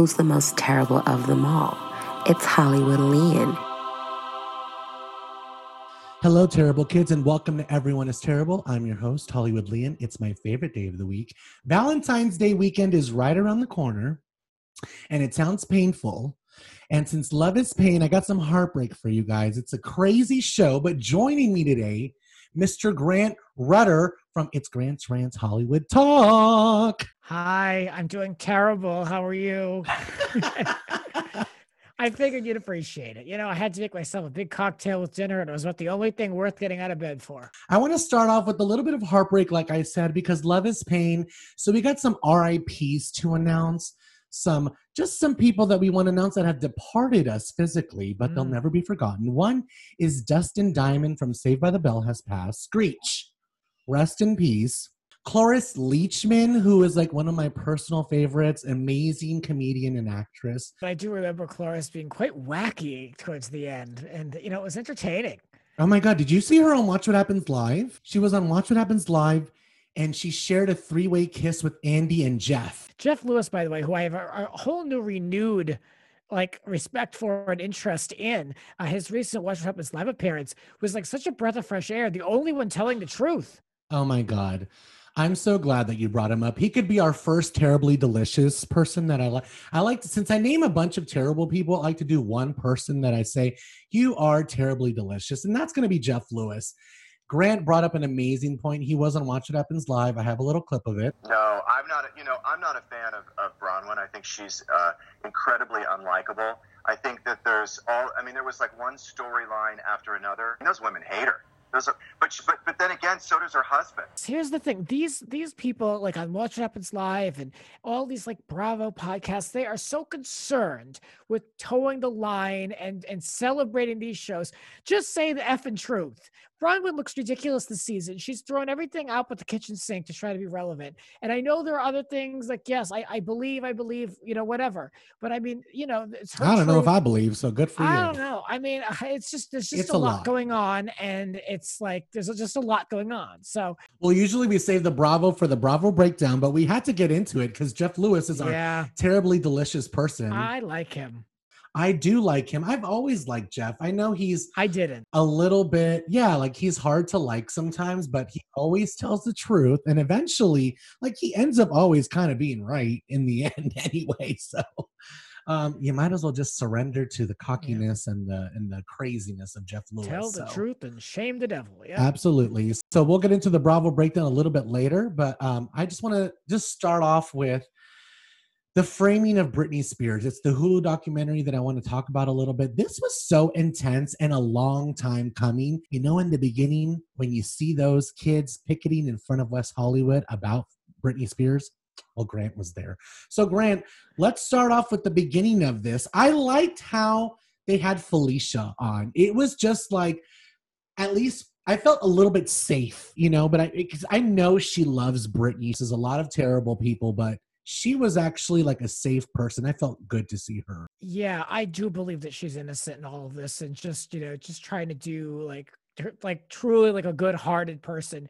who's the most terrible of them all? It's Hollywood Leon. Hello, terrible kids, and welcome to Everyone is Terrible. I'm your host, Hollywood Leon. It's my favorite day of the week. Valentine's Day weekend is right around the corner, and it sounds painful. And since love is pain, I got some heartbreak for you guys. It's a crazy show, but joining me today, Mr. Grant Rudder from It's Grant's Rants Hollywood Talk. Hi, I'm doing terrible. How are you? I figured you'd appreciate it. You know, I had to make myself a big cocktail with dinner, and it was about the only thing worth getting out of bed for. I want to start off with a little bit of heartbreak, like I said, because love is pain. So we got some RIPs to announce, some just some people that we want to announce that have departed us physically, but mm. they'll never be forgotten. One is Dustin Diamond from Saved by the Bell has passed. Screech, rest in peace. Cloris Leachman, who is like one of my personal favorites, amazing comedian and actress. I do remember Cloris being quite wacky towards the end, and you know it was entertaining. Oh my god, did you see her on Watch What Happens Live? She was on Watch What Happens Live and she shared a three-way kiss with Andy and Jeff. Jeff Lewis, by the way, who I have a, a whole new renewed like respect for and interest in. Uh, his recent Watch What Happens live appearance was like such a breath of fresh air. The only one telling the truth. Oh my god. I'm so glad that you brought him up. He could be our first terribly delicious person that I like. I like to, since I name a bunch of terrible people, I like to do one person that I say, you are terribly delicious. And that's going to be Jeff Lewis. Grant brought up an amazing point. He wasn't Watch What Happens Live. I have a little clip of it. No, I'm not. You know, I'm not a fan of, of Braunwyn. I think she's uh, incredibly unlikable. I think that there's all. I mean, there was like one storyline after another. And those women hate her. Those are, but, but but then again, so does her husband. Here's the thing: these these people, like on Watch What Happens Live and all these like Bravo podcasts, they are so concerned with toeing the line and and celebrating these shows. Just say the effing truth. Braunwyn looks ridiculous this season. She's thrown everything out but the kitchen sink to try to be relevant. And I know there are other things like, yes, I, I believe, I believe, you know, whatever. But I mean, you know, I don't truth. know if I believe, so good for I you. I don't know. I mean, it's just, there's just a, a lot, lot going on. And it's like, there's just a lot going on. So, well, usually we save the Bravo for the Bravo breakdown, but we had to get into it because Jeff Lewis is yeah. our terribly delicious person. I like him. I do like him. I've always liked Jeff. I know he's I didn't. A little bit. Yeah, like he's hard to like sometimes, but he always tells the truth and eventually like he ends up always kind of being right in the end anyway. So um, you might as well just surrender to the cockiness yeah. and the and the craziness of Jeff Lewis. Tell the so. truth and shame the devil. Yeah, absolutely. So we'll get into the Bravo breakdown a little bit later, but um, I just want to just start off with the framing of Britney Spears. It's the Hulu documentary that I want to talk about a little bit. This was so intense and a long time coming. You know, in the beginning, when you see those kids picketing in front of West Hollywood about Britney Spears, well, Grant was there. So, Grant, let's start off with the beginning of this. I liked how they had Felicia on. It was just like, at least I felt a little bit safe, you know, but I because I know she loves Britney. There's a lot of terrible people, but she was actually like a safe person. I felt good to see her. Yeah, I do believe that she's innocent in all of this and just, you know, just trying to do like like truly like a good-hearted person.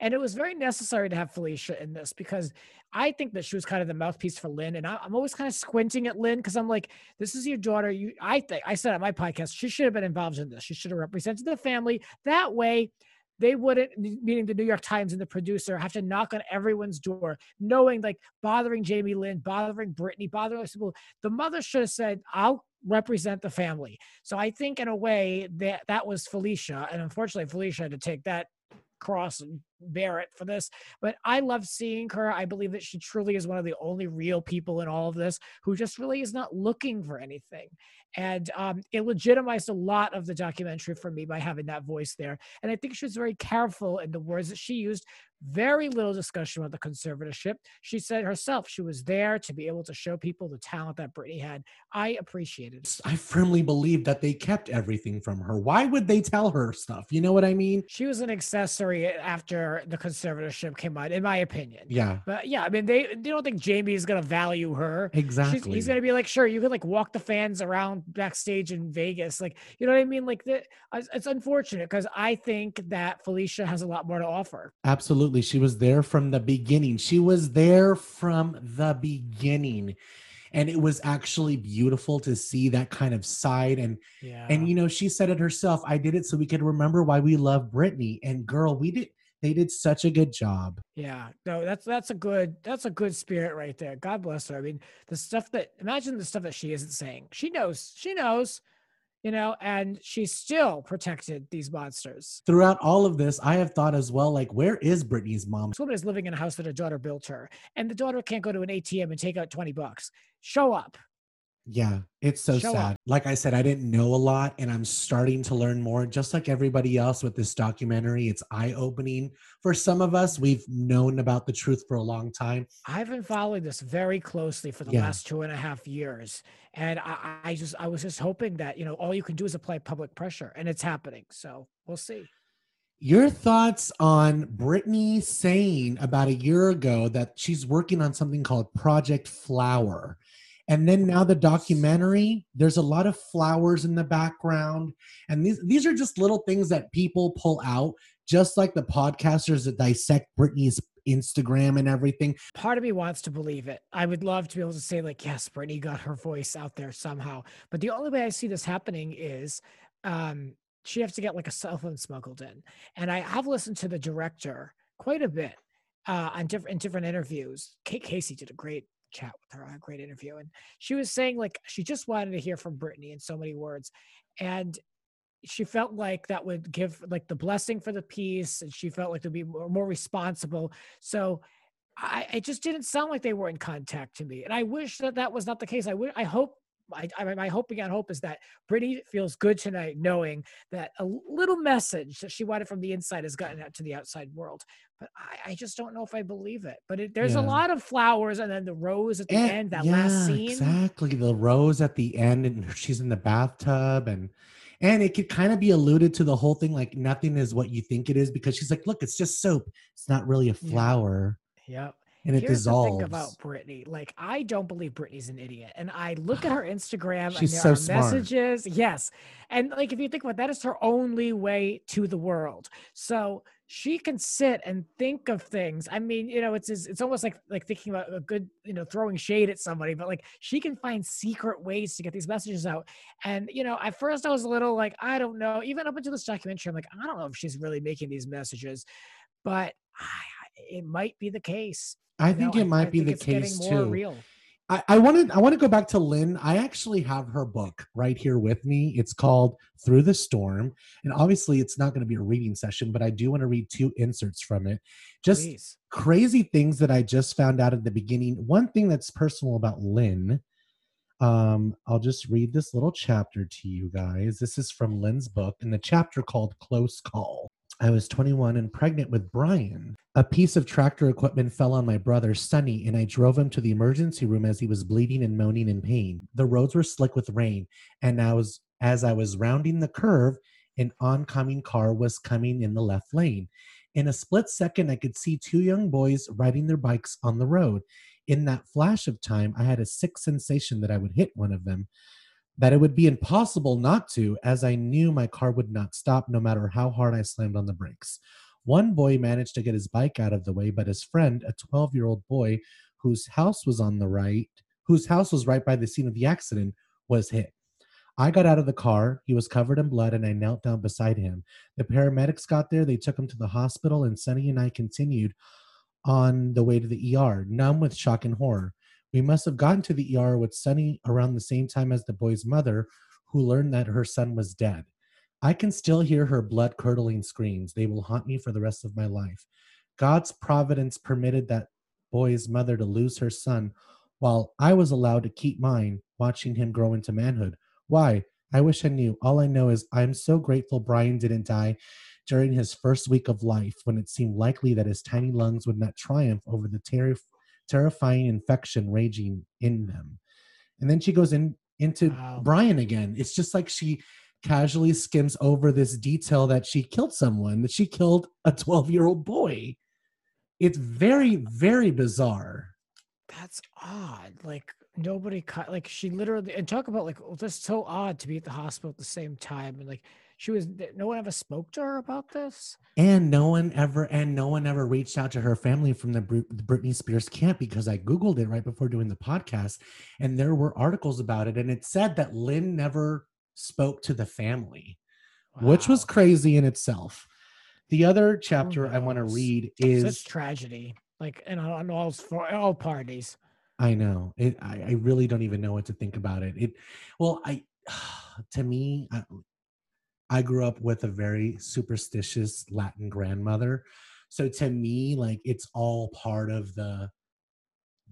And it was very necessary to have Felicia in this because I think that she was kind of the mouthpiece for Lynne. And I, am always kind of squinting at Lynne because I'm like, this is your daughter. You I think I said on my podcast, she should have been involved in this. She should have represented the family. That way they wouldn't meaning the new york times and the producer have to knock on everyone's door knowing like bothering jamie lynn bothering Britney, bothering people the mother should have said i'll represent the family. So i think in a way that that was felicia and unfortunately felicia had to take that cross it for this. But I love seeing her. I believe that she truly is one of the only real people in all of this who just really is not looking for anything. And um, it legitimized a lot of the documentary for me by having that voice there. And I think she was very careful in the words that she used very little discussion about the conservatorship. She said herself she was there to be able to show people the talent that Britney had. I appreciated it. I firmly believe that they kept everything from her. Why would they tell her stuff? You know what I mean? She was an accessory after the conservatorship came out, in my opinion. Yeah. But yeah, I mean, they, they don't think Jamie is going to value her. Exactly. She's, he's going to be like, sure, you could like walk the fans around backstage in Vegas. Like, you know what I mean? Like, the, it's unfortunate because I think that Felicia has a lot more to offer. Absolutely absolutely. She was there from the beginning. She was there from the beginning. and it was actually beautiful to see that kind of side and Yeah. and you know she said it herself i did it so we could remember why we love Britney and girl we did they did such a good job Yeah, no, that's that's a good that's a good spirit right there. God bless her. I mean, the stuff that imagine the stuff that she isn't saying. She knows, she knows, you know, and she still protected these monsters. throughout all of this i have thought as well like where is Britney's mom This woman is living in a house that her daughter built her, and the daughter can't go to an ATM and take out 20 bucks. Show up. Yeah, it's so Show sad. up. Like I said, I didn't know a lot and I'm starting to learn more. Just like everybody else with this documentary, it's eye opening. For some of us, we've known about the truth for a long time. I've been following this very closely for the Yeah. last two and a half years. And I, I just I was just hoping that, you know, all you can do is apply public pressure and it's happening. So we'll see. Your thoughts on Britney saying about a year ago that she's working on something called Project Flower. And then now the documentary, there's a lot of flowers in the background. And these these are just little things that people pull out, just like the podcasters that dissect Britney's Instagram and everything. part of me wants to believe it. I would love to be able to say, like, yes, Britney got her voice out there somehow. But the only way I see this happening is um, she has to get like a cell phone smuggled in. And I have listened to the director quite a bit uh, on different in different interviews. Kate Casey did a great chat with her, on a great interview, and she was saying like she just wanted to hear from Britney in so many words, and she felt like that would give like the blessing for the piece, and she felt like to be more, more responsible. So I it just didn't sound like they were in contact to me, and I wish that that was not the case. I would I hope. I, I my hope again hope is that Britney feels good tonight knowing that a little message that she wanted from the inside has gotten out to the outside world. But I, I just don't know if I believe it. But it, there's a lot of flowers and then the rose at the And- end, that last scene. Exactly. The rose at the end and she's in the bathtub and and it could kind of be alluded to the whole thing like nothing is what you think it is because she's like, look, it's just soap. It's not really a Yeah. flower. Yep. And it Here's dissolves. the thing about Britney. Like, I don't believe Britney's an idiot. And I look at her Instagram She's and so there are smart. messages. Yes. And like if you think about it, that is her only way to the world. So she can sit and think of things. I mean, you know, it's it's it's almost like like thinking about a good, you know, throwing shade at somebody, but like she can find secret ways to get these messages out. And you know, at first I was a little like, I don't know. Even up until this documentary, I'm like, I don't know if she's really making these messages, but I, it might be the case. I you think know, it might be the case too. Real. I, I wanted I want to go back to Lynne. I actually have her book right here with me. It's called Through the Storm. And obviously it's not going to be a reading session, but I do want to read two inserts from it. Just Please. crazy things that I just found out at the beginning. One thing that's personal about Lynne. Um, I'll just read this little chapter to you guys. This is from Lynne's book in the chapter called Close Call. I was 21 and pregnant with Brian. A piece of tractor equipment fell on my brother, Sonny, and I drove him to the emergency room as he was bleeding and moaning in pain. The roads were slick with rain, and I was as I was rounding the curve, an oncoming car was coming in the left lane. In a split second, I could see two young boys riding their bikes on the road. In that flash of time, I had a sick sensation that I would hit one of them, that it would be impossible not to, as I knew my car would not stop no matter how hard I slammed on the brakes. One boy managed to get his bike out of the way, but his friend, a 12 year old boy whose house was on the right, whose house was right by the scene of the accident, was hit. I got out of the car. He was covered in blood, and I knelt down beside him. The paramedics got there. They took him to the hospital, and Sonny and I continued on the way to the ER, numb with shock and horror. We must have gotten to the ER with Sonny around the same time as the boy's mother, who learned that her son was dead. I can still hear her blood curdling screams. They will haunt me for the rest of my life. God's providence permitted that boy's mother to lose her son while I was allowed to keep mine, watching him grow into manhood. Why? I wish I knew. All I know is I'm so grateful Brian didn't die during his first week of life when it seemed likely that his tiny lungs would not triumph over the terri- terrifying infection raging in them. And then she goes in into Wow. Brian again. It's just like she casually skims over this detail that she killed someone, that she killed a 12 year old boy. It's very, very bizarre. That's odd. Like nobody cut. Like she literally and talk about like well, that's so odd to be at the hospital at the same time and like she was no one ever spoke to her about this. And no one ever, and no one ever reached out to her family from the, Br- the Britney Spears camp because I googled it right before doing the podcast, and there were articles about it, and it said that Lynne never spoke to the family, which was crazy in itself. The other oh chapter I want to read is such tragedy, like and on on all for all parties. I know it. I, I really don't even know what to think about it. It, well, I, to me, I, I grew up with a very superstitious Latin grandmother, so to me, like it's all part of the.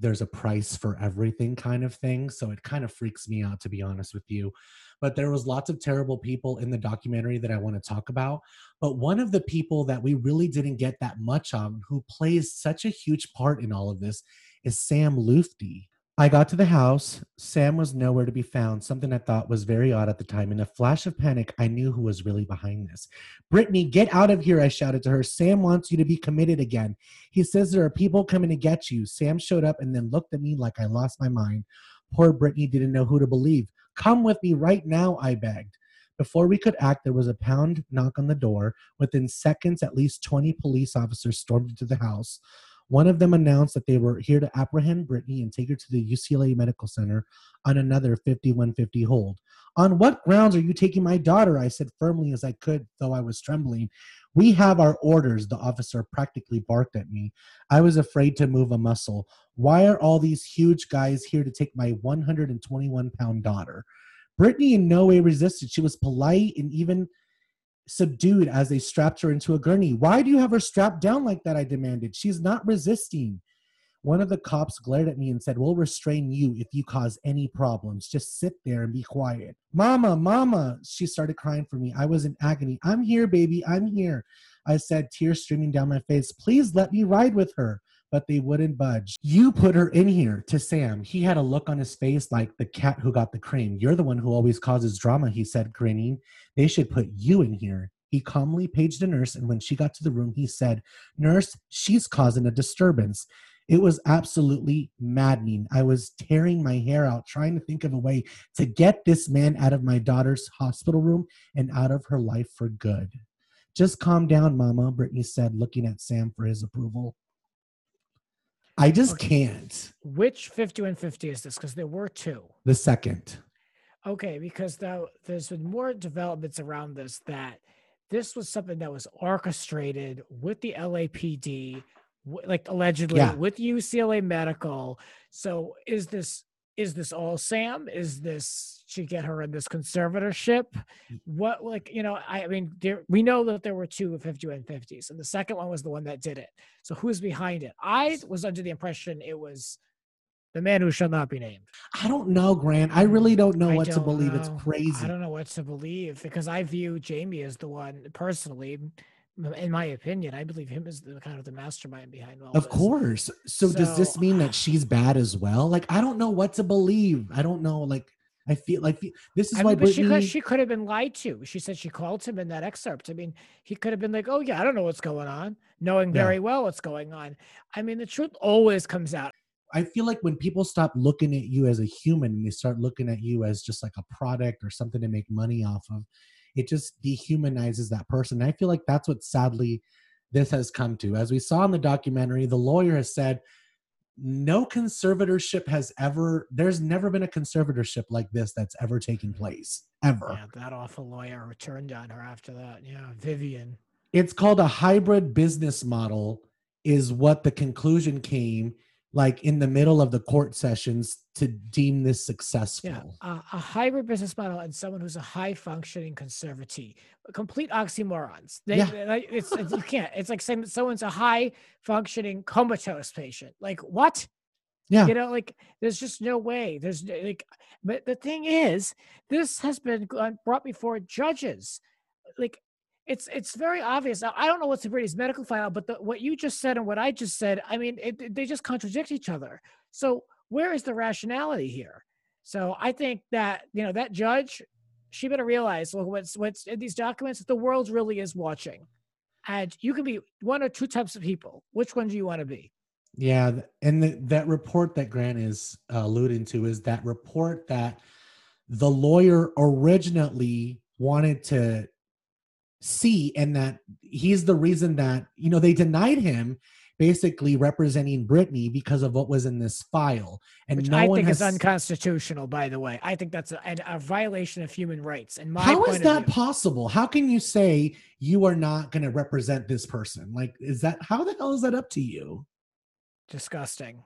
There's a price for everything kind of thing, so it kind of freaks me out to be honest with you. But there was lots of terrible people in the documentary that I want to talk about. But one of the people that we really didn't get that much on, who plays such a huge part in all of this, is Sam Lutfi. I got to the house. Sam was nowhere to be found, something I thought was very odd at the time. In a flash of panic, I knew who was really behind this. Britney, get out of here, I shouted to her. Sam wants you to be committed again. He says there are people coming to get you. Sam showed up and then looked at me like I lost my mind. Poor Britney didn't know who to believe. Come with me right now, I begged. Before we could act, there was a pound knock on the door. Within seconds, at least 20 police officers stormed into the house. One of them announced that they were here to apprehend Britney and take her to the UCLA Medical Center on another 5150 hold. On what grounds are you taking my daughter? I said firmly as I could, though I was trembling. We have our orders, the officer practically barked at me. I was afraid to move a muscle. Why are all these huge guys here to take my 121 pound daughter? Britney in no way resisted. She was polite and even subdued as they strapped her into a gurney. Why do you have her strapped down like that? I demanded. She's not resisting. One of the cops glared at me and said, We'll restrain you if you cause any problems. Just sit there and be quiet. Mama, mama, she started crying for me. I was in agony. I'm here, baby. I'm here. I said, tears streaming down my face. Please let me ride with her. But they wouldn't budge. You put her in here to Sam. He had a look on his face like the cat who got the cream. You're the one who always causes drama, he said, grinning. They should put you in here. He calmly paged a nurse, and when she got to the room, he said, Nurse, she's causing a disturbance. It was absolutely maddening. I was tearing my hair out trying to think of a way to get this man out of my daughter's hospital room and out of her life for good. Just calm down, Mama, Britney said, looking at Sam for his approval. I just Okay. can't. Which 5150 is this? Because there were two. The second. Okay, because though there's been more developments around this that this was something that was orchestrated with the LAPD, like allegedly Yeah. with UCLA Medical. So is this is this all Sam? Is this should get her in this conservatorship? Mm. What like you know? I, I mean, there we know that there were two 5150s, and the second one was the one that did it. So who's behind it? I was under the impression it was the man who shall not be named. I don't know, Grant. I really don't know I what to don't believe. It's crazy. I don't know what to believe because I view Jamie as the one personally. In my opinion, I believe him as the kind of the mastermind behind all Of this. course. So, does this mean that she's bad as well? Like, I don't know what to believe. I don't know. Like, I feel like this is I why mean, but she Britney. could she could have been lied to. She said she called him in that excerpt. I mean, he could have been like, "Oh yeah, I don't know what's going on," knowing Yeah. very well what's going on. I mean, the truth always comes out. I feel like when people stop looking at you as a human and they start looking at you as just like a product or something to make money off of, it just dehumanizes that person. And I feel like that's what sadly this has come to. As we saw in the documentary, the lawyer has said no conservatorship has ever, there's never been a conservatorship like this that's ever taken mm-hmm. place, ever. Yeah, that awful lawyer returned on her after that. Yeah, Vivian. it's called a hybrid business model is what the conclusion came like in the middle of the court sessions to deem this successful Yeah, a, a hybrid business model and someone who's a high functioning conservatee, complete oxymorons. They, Yeah. it's, it's you can't. It's like saying someone's a high functioning comatose patient. Like what? yeah You know, like there's just no way. There's like, but the thing is, this has been brought before judges. Like it's it's very obvious. I don't know what's in Brady's medical file, but the, what you just said and what I just said, I mean, it, they just contradict each other. So where is the rationality here? So I think that you know that judge, she better realize look what's what's in these documents. The world really is watching, and you can be one or two types of people. Which one do you want to be? yeah and the, that report that grant is uh, alluding to is that report that the lawyer originally wanted to see and that he's the reason that you know they denied him basically representing Britney because of what was in this file. And Which no I one think has, is unconstitutional, by the way. I think that's a, a, violation of human rights. And my How is that view. possible? How can you say you are not going to represent this person? Like, is that how the hell is that up to you? disgusting?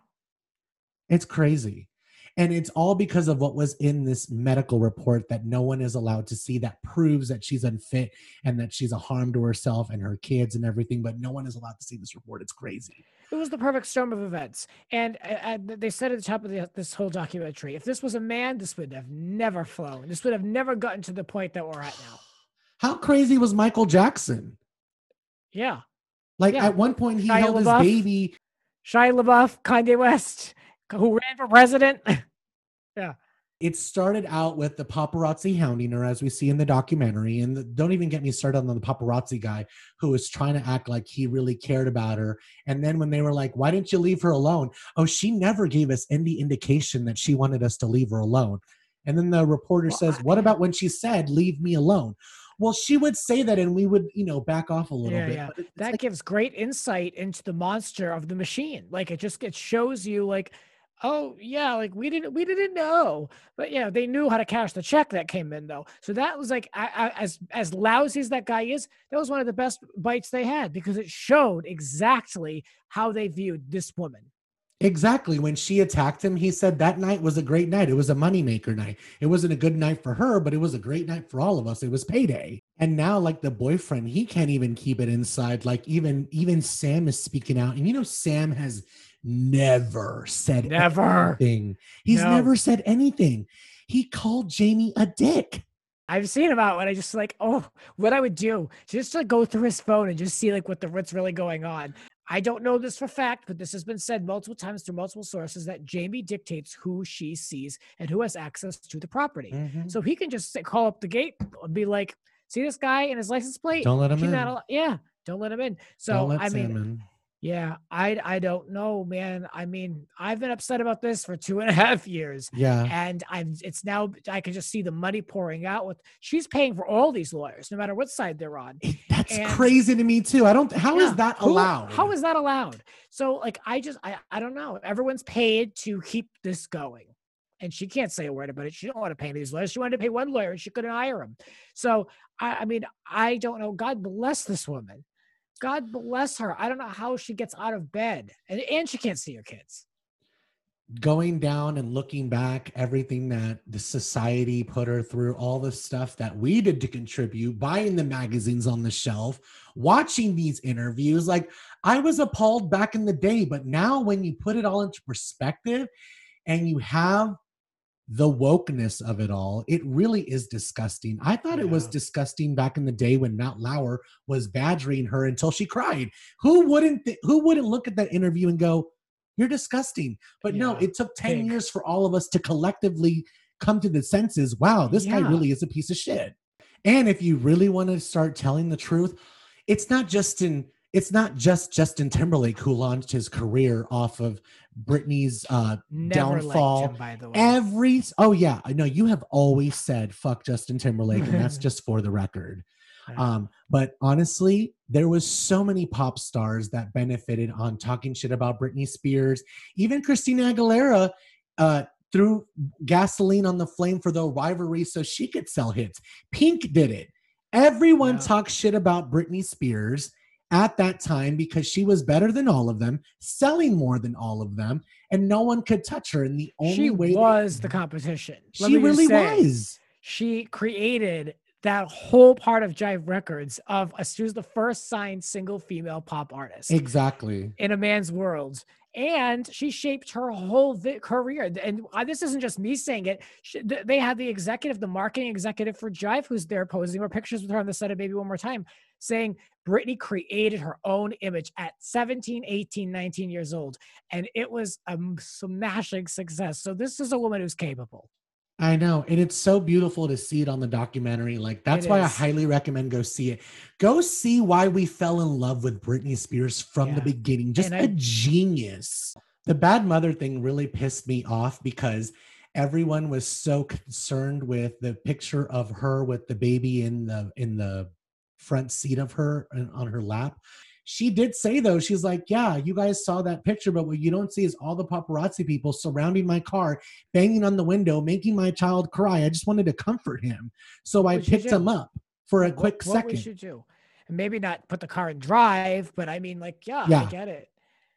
It's crazy. And it's all because of what was in this medical report that no one is allowed to see that proves that she's unfit and that she's a harm to herself and her kids and everything. But no one is allowed to see this report. It's crazy. It was the perfect storm of events. And, uh, and they said at the top of the, this whole documentary, if this was a man, this would have never flown. This would have never gotten to the point that we're at now. How crazy was Michael Jackson? Yeah. Like Yeah. at one point, he Shia held his baby. Shia LaBeouf, Kanye West, who ran for president. It started out with the paparazzi hounding her, as we see in the documentary. And the, don't even get me started on the paparazzi guy who was trying to act like he really cared about her. And then when they were like, "Why didn't you leave her alone?" Oh, she never gave us any indication that she wanted us to leave her alone. And then the reporter Well, says, I- "What about when she said, leave me alone?" Well, she would say that, and we would, you know, back off a little Yeah, bit. yeah. that like- gives great insight into the monster of the machine. Like it just it shows you like, oh yeah, like we didn't we didn't know, but yeah, they knew how to cash the check that came in though. So that was like I, I, as as lousy as that guy is, that was one of the best bites they had because it showed exactly how they viewed this woman. Exactly. When she attacked him, he said that night was a great night. It was a moneymaker night. It wasn't a good night for her, but it was a great night for all of us. It was payday. And now, like the boyfriend, he can't even keep it inside. Like even even Sam is speaking out. And you know, Sam has never said Never. anything. He's No. never said anything. He called Jamie a dick. I've seen him out when I just like, oh, what I would do just to go through his phone and just see like what the what's really going on. I don't know this for fact, but this has been said multiple times through multiple sources that Jamie dictates who she sees and who has access to the property. Mhm. So he can just call up the gate and be like, "See this guy and his license plate? Don't let him He's in. not yeah, don't let him in." So I mean. Yeah, I I don't know, man. I mean, I've been upset about this for two and a half years Yeah. and I'm it's now I can just see the money pouring out with she's paying for all these lawyers, no matter what side they're on. That's and- crazy to me too. I don't How is Yeah, that who- allowed? How is that allowed? So like I just I I don't know. Everyone's paid to keep this going. And she can't say a word about it. She don't want to pay these lawyers. She wanted to pay one lawyer and she couldn't hire him. So I, I mean, I don't know. God bless this woman. God bless her. I don't know how she gets out of bed. And, and she can't see her kids. going down and looking back everything that the society put her through all the stuff that we did to contribute buying the magazines on the shelf watching these interviews like i was appalled back in the day but now when you put it all into perspective and you have the wokeness of it all it really is disgusting. I thought it was disgusting back in the day when matt lauer was badgering her until she cried. Who wouldn't th- who wouldn't look at that interview and go you're disgusting. But no it took 10 pig. years for all of us to collectively come to the senses wow this guy really is a piece of shit. And if you really want to start telling the truth it's not just in it's not just justin timberlake who launched his career off of britney's uh Downfall. him, by the way. every oh yeah i know you have always said fuck justin timberlake and that's just for the record um but honestly there was so many pop stars that benefited on talking shit about britney spears even christina aguilera uh threw gasoline on the flame for the rivalry so she could sell hits pink did it everyone Yeah. talked shit about britney spears at that time because she was better than all of them selling more than all of them and no one could touch her and the only she way was the competition. Let she really say, was She created that whole part of Jive Records of uh, she was the first signed single female pop artist exactly in a man's world. And she shaped her whole vi- career. And this isn't just me saying it. She, th- they had the executive, the marketing executive for Jive, who's there posing more pictures with her on the set of Baby One More Time, saying Britney created her own image at 17, 18, 19 years old. And it was a smashing success. So this is a woman who's capable. I know, and it's so beautiful to see it on the documentary. Like that's It why I highly recommend go see it. Go see why we fell in love with Britney Spears from the beginning. Just a genius. The bad mother thing really pissed me off because everyone was so concerned with the picture of her with the baby in the in the front seat of her and on her lap. She did say though, she's like, "Yeah, you guys saw that picture, but what you don't see is all the paparazzi people surrounding my car, banging on the window, making my child cry. I just wanted to comfort him, so I What picked him up for a What- quick what, we second. should do. And maybe not put the car in drive, but I mean, like, yeah, I get it.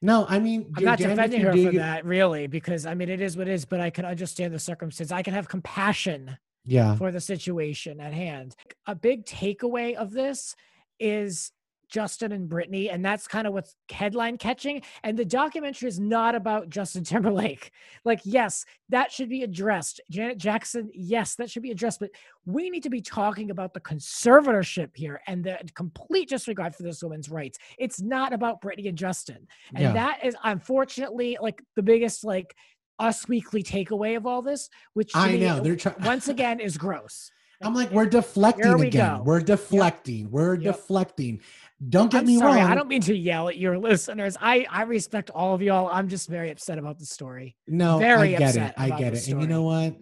No, I mean, I'm not defending her for you- that, really, because I mean, it is what it is, but I can understand the circumstance. I can have compassion Yeah, for the situation at hand. A big takeaway of this is Justin and Britney, and that's kind of what's headline catching. And the documentary is not about Justin Timberlake. Like, yes, that should be addressed. Janet Jackson, yes, that should be addressed. But we need to be talking about the conservatorship here and the complete disregard for this woman's rights. It's not about Britney and Justin. And Yeah. that is unfortunately like the biggest like us weekly takeaway of all this, which I me, know they're trying. once again is gross. I'm like, we're deflecting we again. go. We're deflecting. We're Yep. deflecting. Don't get I'm me sorry, wrong. I don't mean to yell at your listeners. I I respect all of y'all. I'm just very upset about the story. no, very I get it. I get it. And you know what?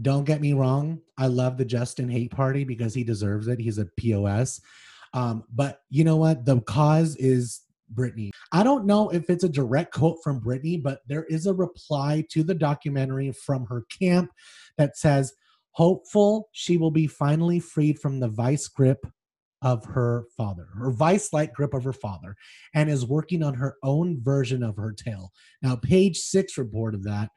Don't get me wrong. I love the Justin hate party because he deserves it. He's a POS. Um, but you know what? The cause is Britney. I don't know if it's a direct quote from Britney, but there is a reply to the documentary from her camp that says, hopeful she will be finally freed from the vice grip of her father, her vice like grip of her father, and is working on her own version of her tale. Now, page six reported that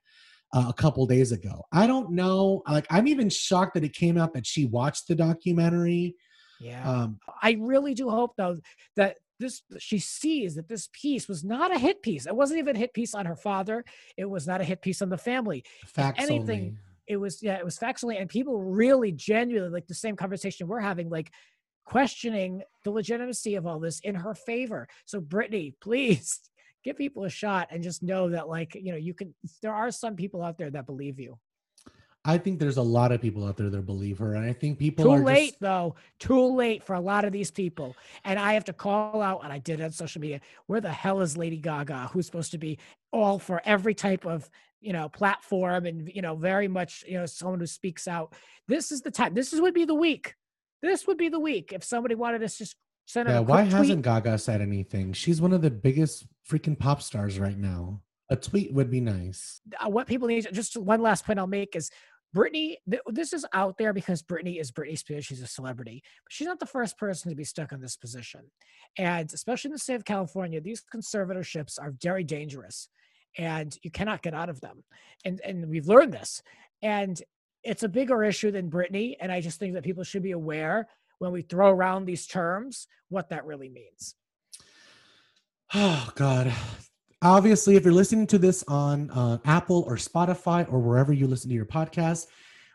uh, a couple days ago. I don't know. Like, I'm even shocked that it came out that she watched the documentary. Yeah. Um, I really do hope though that this she sees that this piece was not a hit piece. It wasn't even a hit piece on her father. It was not a hit piece on the family. facts anything, only. It was yeah, it was factually and people really genuinely like the same conversation we're having like questioning the legitimacy of all this in her favor. So Britney, please give people a shot and just know that like, you know, you can there are some people out there that believe you. I think there's a lot of people out there that believe her, and I think people Too are late just, though. Too late for a lot of these people. And I have to call out, and I did it on social media. Where the hell is Lady Gaga, who's supposed to be all for every type of you know platform and you know very much you know someone who speaks out. This is the time. This is would be the week. This would be the week if somebody wanted us just send Yeah, why quick hasn't. Gaga said anything? She's one of the biggest freaking pop stars right now. A tweet would be nice. uh, what people need just one last point I'll make is Britney, th- this is out there because Britney is Britney Spears. She's a celebrity, but she's not the first person to be stuck in this position. And especially in the state of California, these conservatorships are very dangerous and you cannot get out of them. And, and we've learned this. And it's a bigger issue than Britney. And I just think that people should be aware when we throw around these terms what that really means. Oh God. Obviously, if you're listening to this on uh, Apple or Spotify or wherever you listen to your podcast,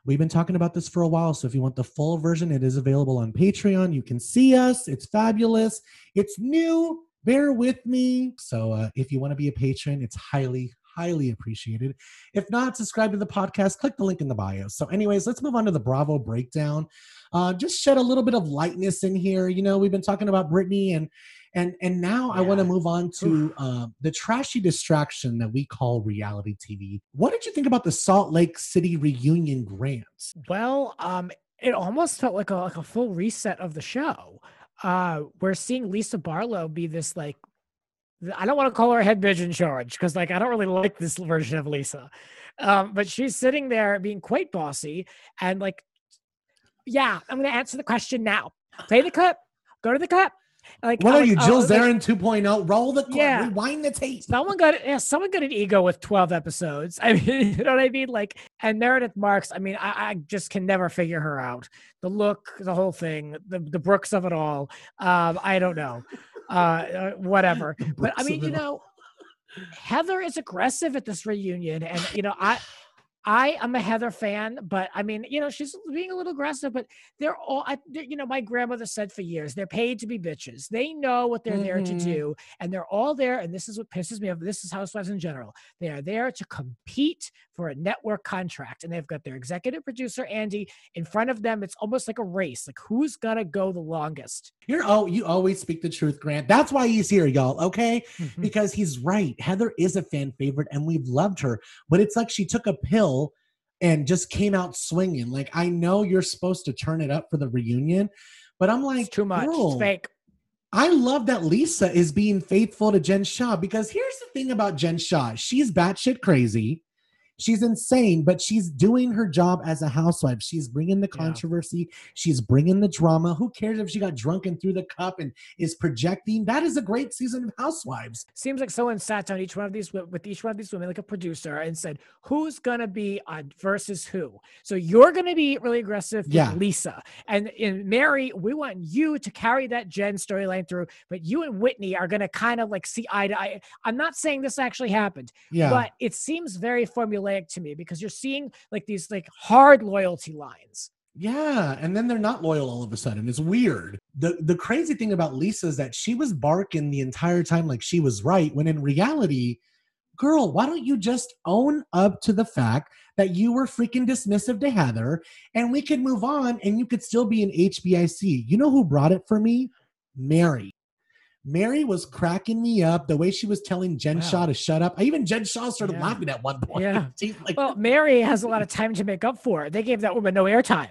we've been talking about this for a while. So if you want the full version, it is available on Patreon. You can see us. It's fabulous. It's new. Bear with me. So uh, if you want to be a patron, it's highly, highly appreciated. If not, subscribe to the podcast. Click the link in the bio. So, anyways, let's move on to the Bravo breakdown. Uh, just shed a little bit of lightness in here. You know, we've been talking about Britney and and and now I want to move on to uh, the trashy distraction that we call reality TV. What did you think about the Salt Lake City reunion grants? Well, um, it almost felt like a like a full reset of the show. Uh, we're seeing Lisa Barlow be this like I don't want to call her head bitch in charge because like I don't really like this version of Lisa. Um, but she's sitting there being quite bossy and like, yeah, I'm gonna answer the question now. Play the clip. Go to the clip. Like, What I'm are like, you, oh, Jill like, Zarin 2.0? Roll the clip, Yeah. rewind the tape. Someone got yeah, someone got an ego with 12 episodes. I mean, you know what I mean? Like, and Meredith Marks, I mean, I, I just can never figure her out. The look, the whole thing, the, the Brooks of it all. Um, I don't know. Uh, uh whatever. But I mean, you know, Heather is aggressive at this reunion. And, you know, I I am a Heather fan, but I mean, you know, she's being a little aggressive, but they're all, I, they're- you know, my grandmother said for years, they're paid to be bitches. They know what they're there to Mhm. do, and they're all there. And this is what pisses me off. This is housewives in general. They are there to compete for a network contract, and they've got their executive producer Andy in front of them. It's almost like a race. Like who's gonna go the longest? You're oh, you always speak the truth, Grant. That's why he's here, y'all. Okay, Hmm. because he's right. Heather is a fan favorite, and we've loved her. But it's like she took a pill and just came out swinging. Like I know you're supposed to turn it up for the reunion, But I'm like, It's too much. It's fake. I love that Lisa is being faithful to Jen Shah because here's the thing about Jen Shah. She's batshit crazy. She's insane, but she's doing her job as a housewife. She's bringing the Yeah. controversy. She's bringing the drama. Who cares if she got drunk and threw the cup and is projecting? That is a great season of Housewives. Seems like someone sat down each one of these with each one of these women, like a producer, and said, "Who's gonna be on versus who?" So you're gonna be really aggressive Yeah. Lisa, and in Mary, we want you to carry that Jen storyline through, but you and Whitney are gonna kind of like see eye to eye. I'm not saying this actually happened, Yeah. but it seems very formulaic to me because you're seeing like these like hard loyalty lines. Yeah, and then they're not loyal all of a sudden. It's weird. The the crazy thing about Lisa is that she was barking the entire time like she was right, when in reality, girl, why don't you just own up to the fact that you were freaking dismissive to Heather and we could move on and you could still be an HBIC. You know who brought it for me? Mary. Mary was cracking me up the way she was telling Jen Wow. Shah to shut up. I even Jen Shah started Yeah. laughing at one point. Yeah. Like, Well, Mary has a lot of time to make up for it. They gave that woman no airtime.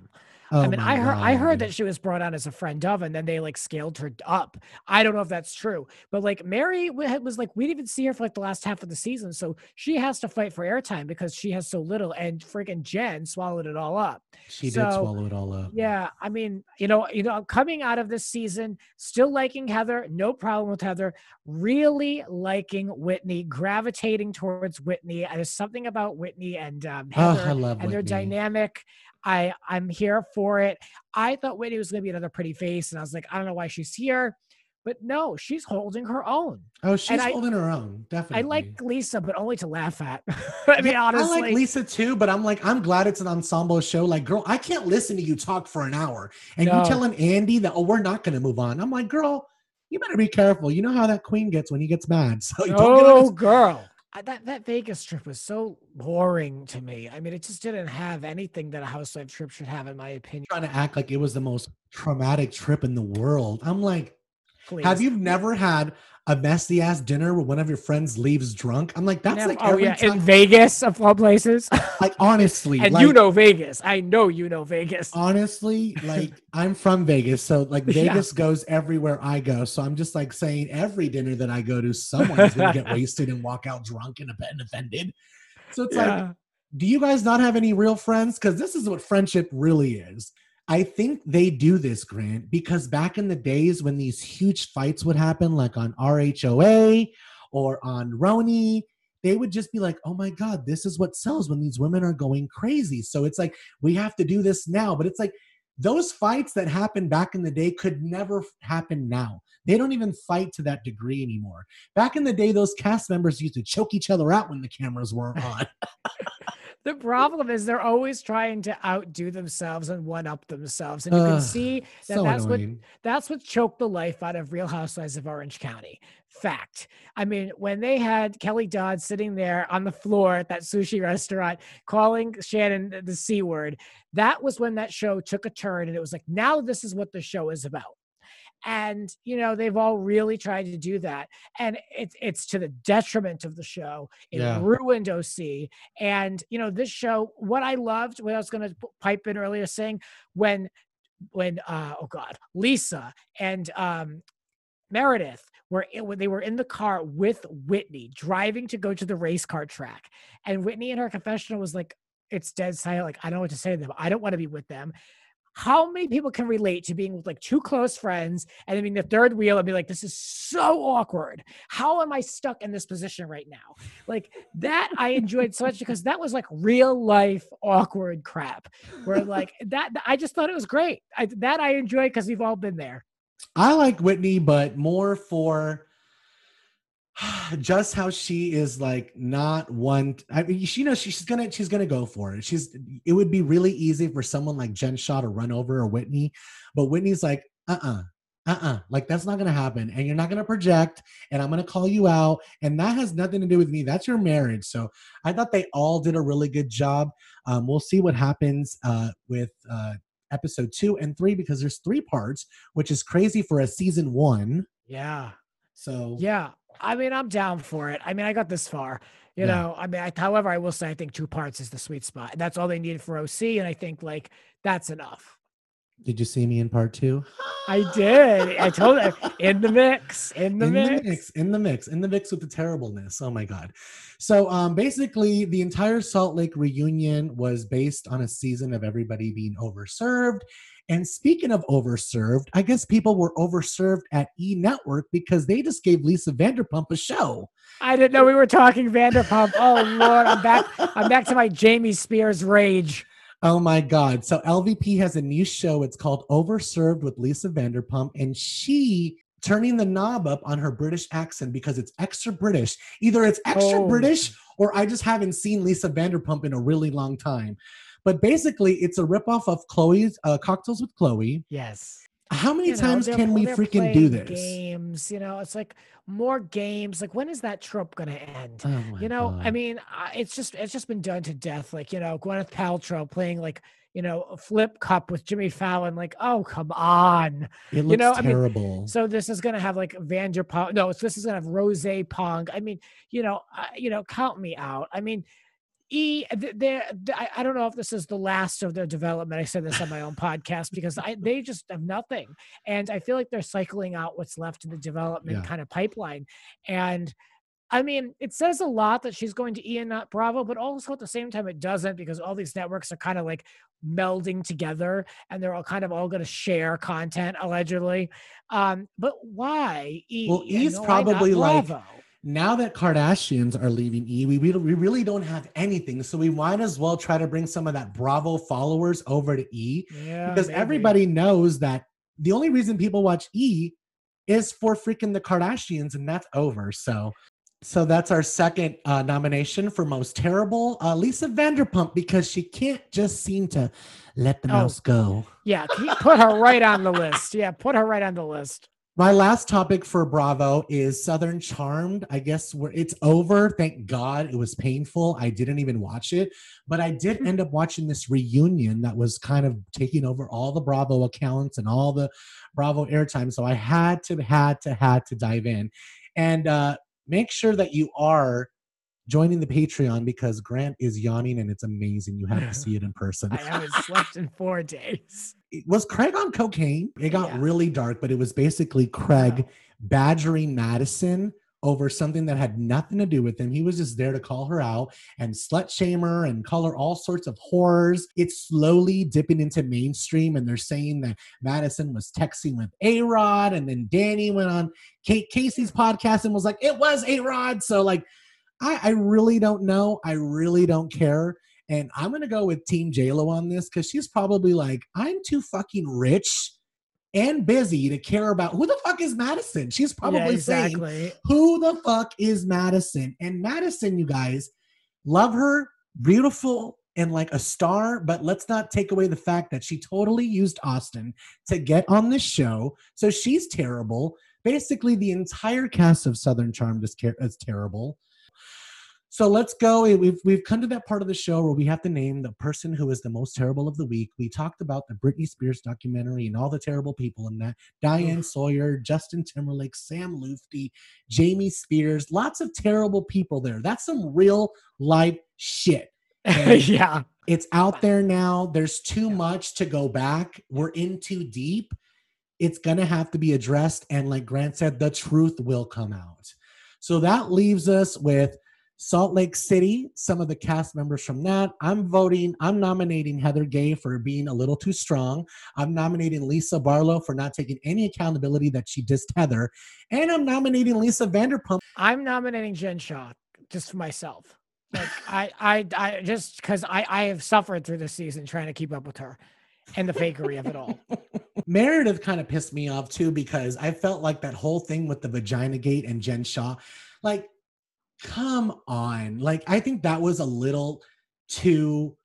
Oh I mean, I heard I heard that she was brought on as a friend of, and then they like scaled her up. I don't know if that's true, but like Mary was like we didn't even see her for like the last half of the season, so she has to fight for airtime because she has so little, and freaking Jen swallowed it all up. she did swallow it all up. Yeah, I mean, you know, you know, coming out of this season, still liking Heather, no problem with Heather. Really liking Whitney, gravitating towards Whitney. There's something about Whitney and um, Oh, Heather love and their dynamic. I I'm here for it. I thought Whitney was going to be another pretty face, and I was like, I don't know why she's here, but no, she's holding her own. Oh, she's I- holding her own. Definitely. I like Lisa, but only to laugh at. I mean, Yeah, honestly, I like Lisa too, but I'm like, I'm glad it's an ensemble show. Like, girl, I can't listen to you talk for an hour and No. you telling Andy that, oh, we're not going to move on. I'm like, girl, you better be careful. You know how that queen gets when he gets mad. So you don't get on Oh, girl. I- That that Vegas trip was so boring to me. I mean, it just didn't have anything that a housewife trip should have, in my opinion. trying to act like it was the most traumatic trip in the world. I'm like, Please. have you never had a messy ass dinner where one of your friends leaves drunk? I'm like, that's Never- like oh every yeah, time. in Vegas of all places. like honestly, and like, you know Vegas. I know you know Vegas. honestly like i'm from vegas so like Yeah. vegas goes everywhere i go so i'm just like saying every dinner that i go to someone's gonna get wasted and walk out drunk and offended so it's like do you guys not have any real friends because this is what friendship really is i think they do this grant because back in the days when these huge fights would happen like on rhoa or on rhony they would just be like oh my god this is what sells when these women are going crazy. So it's like we have to do this now. But it's like those fights that happened back in the day could never happen now. They don't even fight to that degree anymore. Back in the day those cast members used to choke each other out when the cameras weren't on The problem is they're always trying to outdo themselves and one up themselves. And you can see that so that's what that's what choked the life out of Real Housewives of Orange County. Fact. I mean, when they had Kelly Dodd sitting there on the floor at that sushi restaurant calling Shannon the- the C word, that was when that show took a turn. And it was like, now this is what the show is about. And you know they've all really tried to do that, and it's it's to the detriment of the show. It Yeah. ruined OC, and you know this show. What I loved, what I was going to pipe in earlier, saying when when uh oh god lisa and um meredith were when they were in the car with whitney driving to go to the race car track and whitney in her confessional was like it's dead silent like i don't know what to say to them i don't want to be with them how many people can relate to being with like two close friends and then being the third wheel and be like, this is so awkward. How am I stuck in this position right now? Like that I enjoyed so much because that was like real life awkward crap. Where like that I just thought it was great. I, that I enjoyed because we've all been there. I like Whitney, but more for just how she is like not one. I mean, she knows she's gonna she's gonna go for it. She's it would be really easy for someone like Jen Shah to run over a Whitney, but Whitney's like, uh uh-uh, uh, uh like that's not gonna happen, and you're not gonna project, and I'm gonna call you out, and that has nothing to do with me. That's your marriage. So I thought they all did a really good job. Um, we'll see what happens uh, with uh, episode two and three because there's three parts, which is crazy for a season one. Yeah. So Yeah. I mean, I'm down for it. I mean, I got this far. You Yeah. know, I mean, I, however, I will say I think two parts is the sweet spot. That's all they needed for OC. And I think like that's enough. Did you see me in part two? I did. I told her in the mix, in the in mix. the mix, in the mix, in the mix with the terribleness. Oh my god! So, um, basically, the entire Salt Lake reunion was based on a season of everybody being overserved. And speaking of overserved, I guess people were overserved at E Network because they just gave Lisa Vanderpump a show. I didn't know we were talking Vanderpump. Oh Lord, I'm back. I'm back to my Jamie Spears rage. Oh my God. So LVP has a new show. It's called Overserved with Lisa Vanderpump, and she turning the knob up on her British accent because it's extra British. Either it's extra Oh. British or I just haven't seen Lisa Vanderpump in a really long time. But basically, it's a ripoff of Chloe's uh, Cocktails with Chloe. Yes. How many You know, times can we freaking do this? Games, you know, it's like more games. Like when is that trope going to end? Oh you know, I mean, it's just it's just been done to death. Like you know, Gwyneth Paltrow playing like you know a flip cup with Jimmy Fallon. Like, oh come on. it looks know, I mean, terrible. So this is going to have like Vanderpump. No, it's- this is going to have Rose Pong. I mean, you know, I, you know, count me out. I mean, E, th- they're, I, I don't know if this is the last of their development. I said this on my own podcast because I, they just have nothing. And I feel like they're cycling out what's left in the development Yeah. kind of pipeline. And I mean, it says a lot that she's going to E and not Bravo, but also at the same time, it doesn't because all these networks are kind of like melding together and they're all kind of all going to share content allegedly. Um, but why E? Well, E's probably like, Bravo? Now that Kardashians are leaving E, we, we, we really don't have anything. So we might as well try to bring some of that Bravo followers over to E yeah, because maybe. everybody knows that the only reason people watch E is for freaking the Kardashians, and that's over. So, so that's our second uh, nomination for most terrible, uh, Lisa Vanderpump, because she can't just seem to let the Oh. mouse go. Yeah, put her right on the list. Yeah, put her right on the list. My last topic for Bravo is Southern Charmed. I guess we're, it's over. Thank God. It was painful. I didn't even watch it, but I did end up watching this reunion that was kind of taking over all the Bravo accounts and all the Bravo airtime. So I had to, had to, had to dive in and uh, make sure that you are joining the Patreon because Grant is yawning and it's amazing. You have to see it in person I haven't slept in four days. was Craig on cocaine? It got Yeah. really dark, but it was basically Craig uh-huh. badgering Madison over something that had nothing to do with him. He was just there to call her out and slut shame her and call her all sorts of horrors. It's slowly dipping into mainstream, and they're saying that Madison was texting with A Rod, and then Danny went on Kate Casey's podcast and was like, "It was A Rod." So like, I, I really don't know. I really don't care. And I'm gonna go with Team JLo on this because she's probably like, I'm too fucking rich and busy to care about who the fuck is Madison. She's probably yeah, saying. Who the fuck is Madison? And Madison, you guys, love her, beautiful and like a star, but let's not take away the fact that she totally used Austin to get on this show. So she's terrible. Basically, the entire cast of Southern Charm is, car- is terrible. So let's go. We've we've come to that part of the show where we have to name the person who is the most terrible of the week. We talked about the Britney Spears documentary and all the terrible people in that. Diane Sawyer, Justin Timberlake, Sam Lutfi, Jamie Spears, lots of terrible people there. That's some real life shit. Yeah. it's out there now. There's too much to go back. We're in too deep. It's going to have to be addressed. And like Grant said, the truth will come out. So that leaves us with Salt Lake City, some of the cast members from that. I'm voting, I'm nominating Heather Gay for being a little too strong. I'm nominating Lisa Barlow for not taking any accountability that she dissed Heather. And I'm nominating Lisa Vanderpump. I'm nominating Jen Shah just for myself. Like I, I, I just because I, I have suffered through this season trying to keep up with her and the fakery of it all. Meredith kind of pissed me off too because I felt like that whole thing with the vagina gate and Jen Shah, like, come on. Like, I think that was a little too,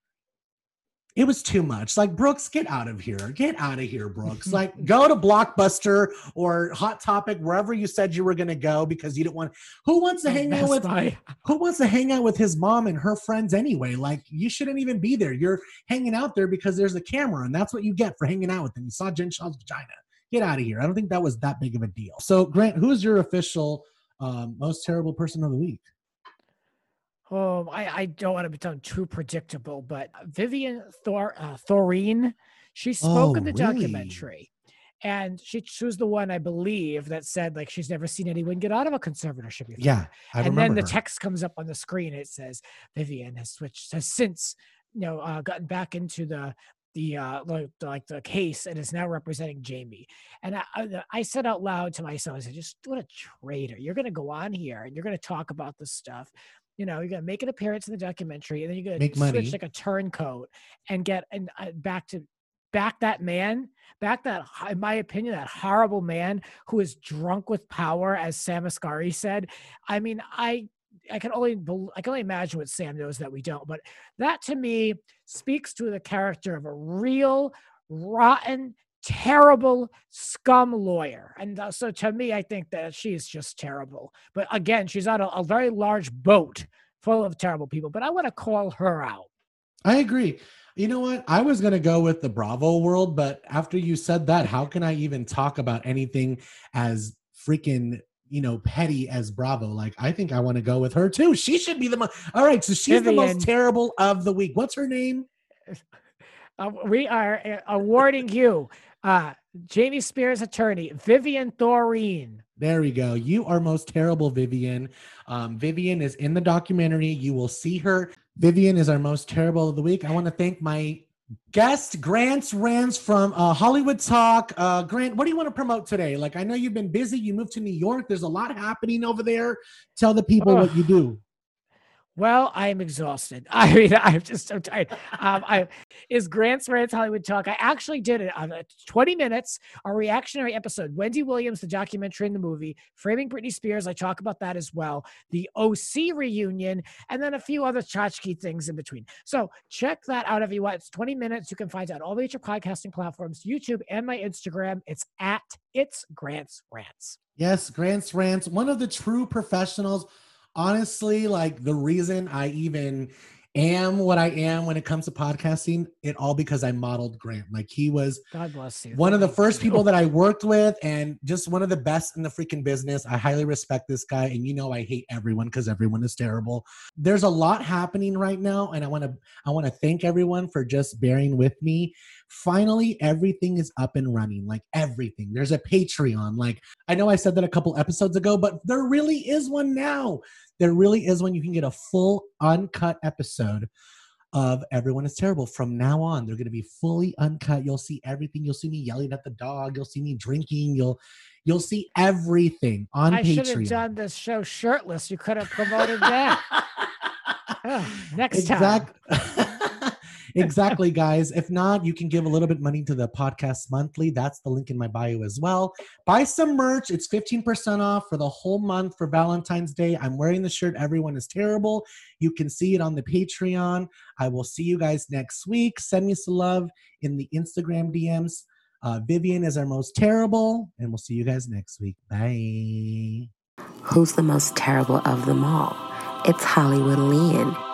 it was too much. Like, Brooks, get out of here. Get out of here, Brooks. like, go to Blockbuster or Hot Topic, wherever you said you were going to go because you didn't want, who wants to hang out with, who wants to hang out with his mom and her friends anyway? Like, you shouldn't even be there. You're hanging out there because there's a camera, and that's what you get for hanging out with them. You saw Jen Shah's vagina. Get out of here. I don't think that was that big of a deal. So, Grant, who's your official um, most terrible person of the week? Oh, I, I don't want to become too predictable, but Vivian Thor uh, Thoreen, She spoke Oh, in the really? documentary. And she, she was the one I believe that said like she's never seen anyone get out of a conservatorship before. Yeah, I and then the her. text comes up on the screen. It says Vivian has switched has since you know uh, gotten back into the the uh like the, like the case and is now representing Jamie. And I, I I said out loud to myself, I said, just what a traitor! You're gonna go on here and you're gonna talk about this stuff. You know, you're gonna make an appearance in the documentary, and then you're gonna Make switch money. like a turncoat and get and uh, back to back that man, back that, in my opinion, that horrible man who is drunk with power, as Sam Asghari said. I mean, I I can only I can only imagine what Sam knows that we don't, but that to me speaks to the character of a real rotten, terrible scum lawyer. And uh, so to me, I think that she is just terrible. But again, she's on a, a very large boat full of terrible people. But I want to call her out. I agree. You know what? I was going to go with the Bravo world, but after you said that, how can I even talk about anything as freaking, you know, petty as Bravo? Like, I think I want to go with her too. She should be the most. All right. So she's the most terrible of the week. What's her name? Uh, we are uh, awarding you uh, Jamie Spears attorney, Vivian Thoreen. There we go. You are most terrible, Vivian. Um, Vivian is in the documentary. You will see her. Vivian is our most terrible of the week. I want to thank my guest, Grant Rans from uh, Hollywood Talk. Uh, Grant, what do you want to promote today? Like, I know you've been busy. You moved to New York. There's a lot happening over there. Tell the people what you do. Well, I am exhausted. I mean, I'm just so tired. Um, I is Grant's Rants Hollywood Talk. I actually did it on uh, 20 minutes, a reactionary episode. Wendy Williams, the documentary in the movie, Framing Britney Spears. I talk about that as well. The OC reunion, and then a few other tchotchke things in between. So check that out if you want. It's 20 minutes. You can find it on all major podcasting platforms, YouTube, and my Instagram. It's at it's Grant's Rants. Yes, Grant's Rants, one of the true professionals. Honestly, like the reason I even am what I am when it comes to podcasting, it all because I modeled Grant. Like he was God bless you. one of the first people that I worked with and just one of the best in the freaking business. I highly respect this guy. And you know I hate everyone because everyone is terrible. There's a lot happening right now, and I want to I want to thank everyone for just bearing with me. Finally, everything is up and running. Like everything. There's a Patreon. Like I know I said that a couple episodes ago, but there really is one now. There really is one. You can get a full uncut episode of Everyone is Terrible. From now on, they're going to be fully uncut. You'll see everything. You'll see me yelling at the dog. You'll see me drinking. You'll you'll see everything on Patreon. I should have done this show shirtless. You could have promoted that. Next time. Exact- exactly, guys. If not, you can give a little bit money to the podcast monthly. That's the link in my bio as well. Buy some merch. It's 15% off for the whole month for Valentine's Day. I'm wearing the shirt. Everyone is terrible. You can see it on the Patreon. I will see you guys next week. Send me some love in the Instagram DMs. Uh, Vivian is our most terrible, and we'll see you guys next week. Bye. Who's the most terrible of them all? It's Hollywood Lean.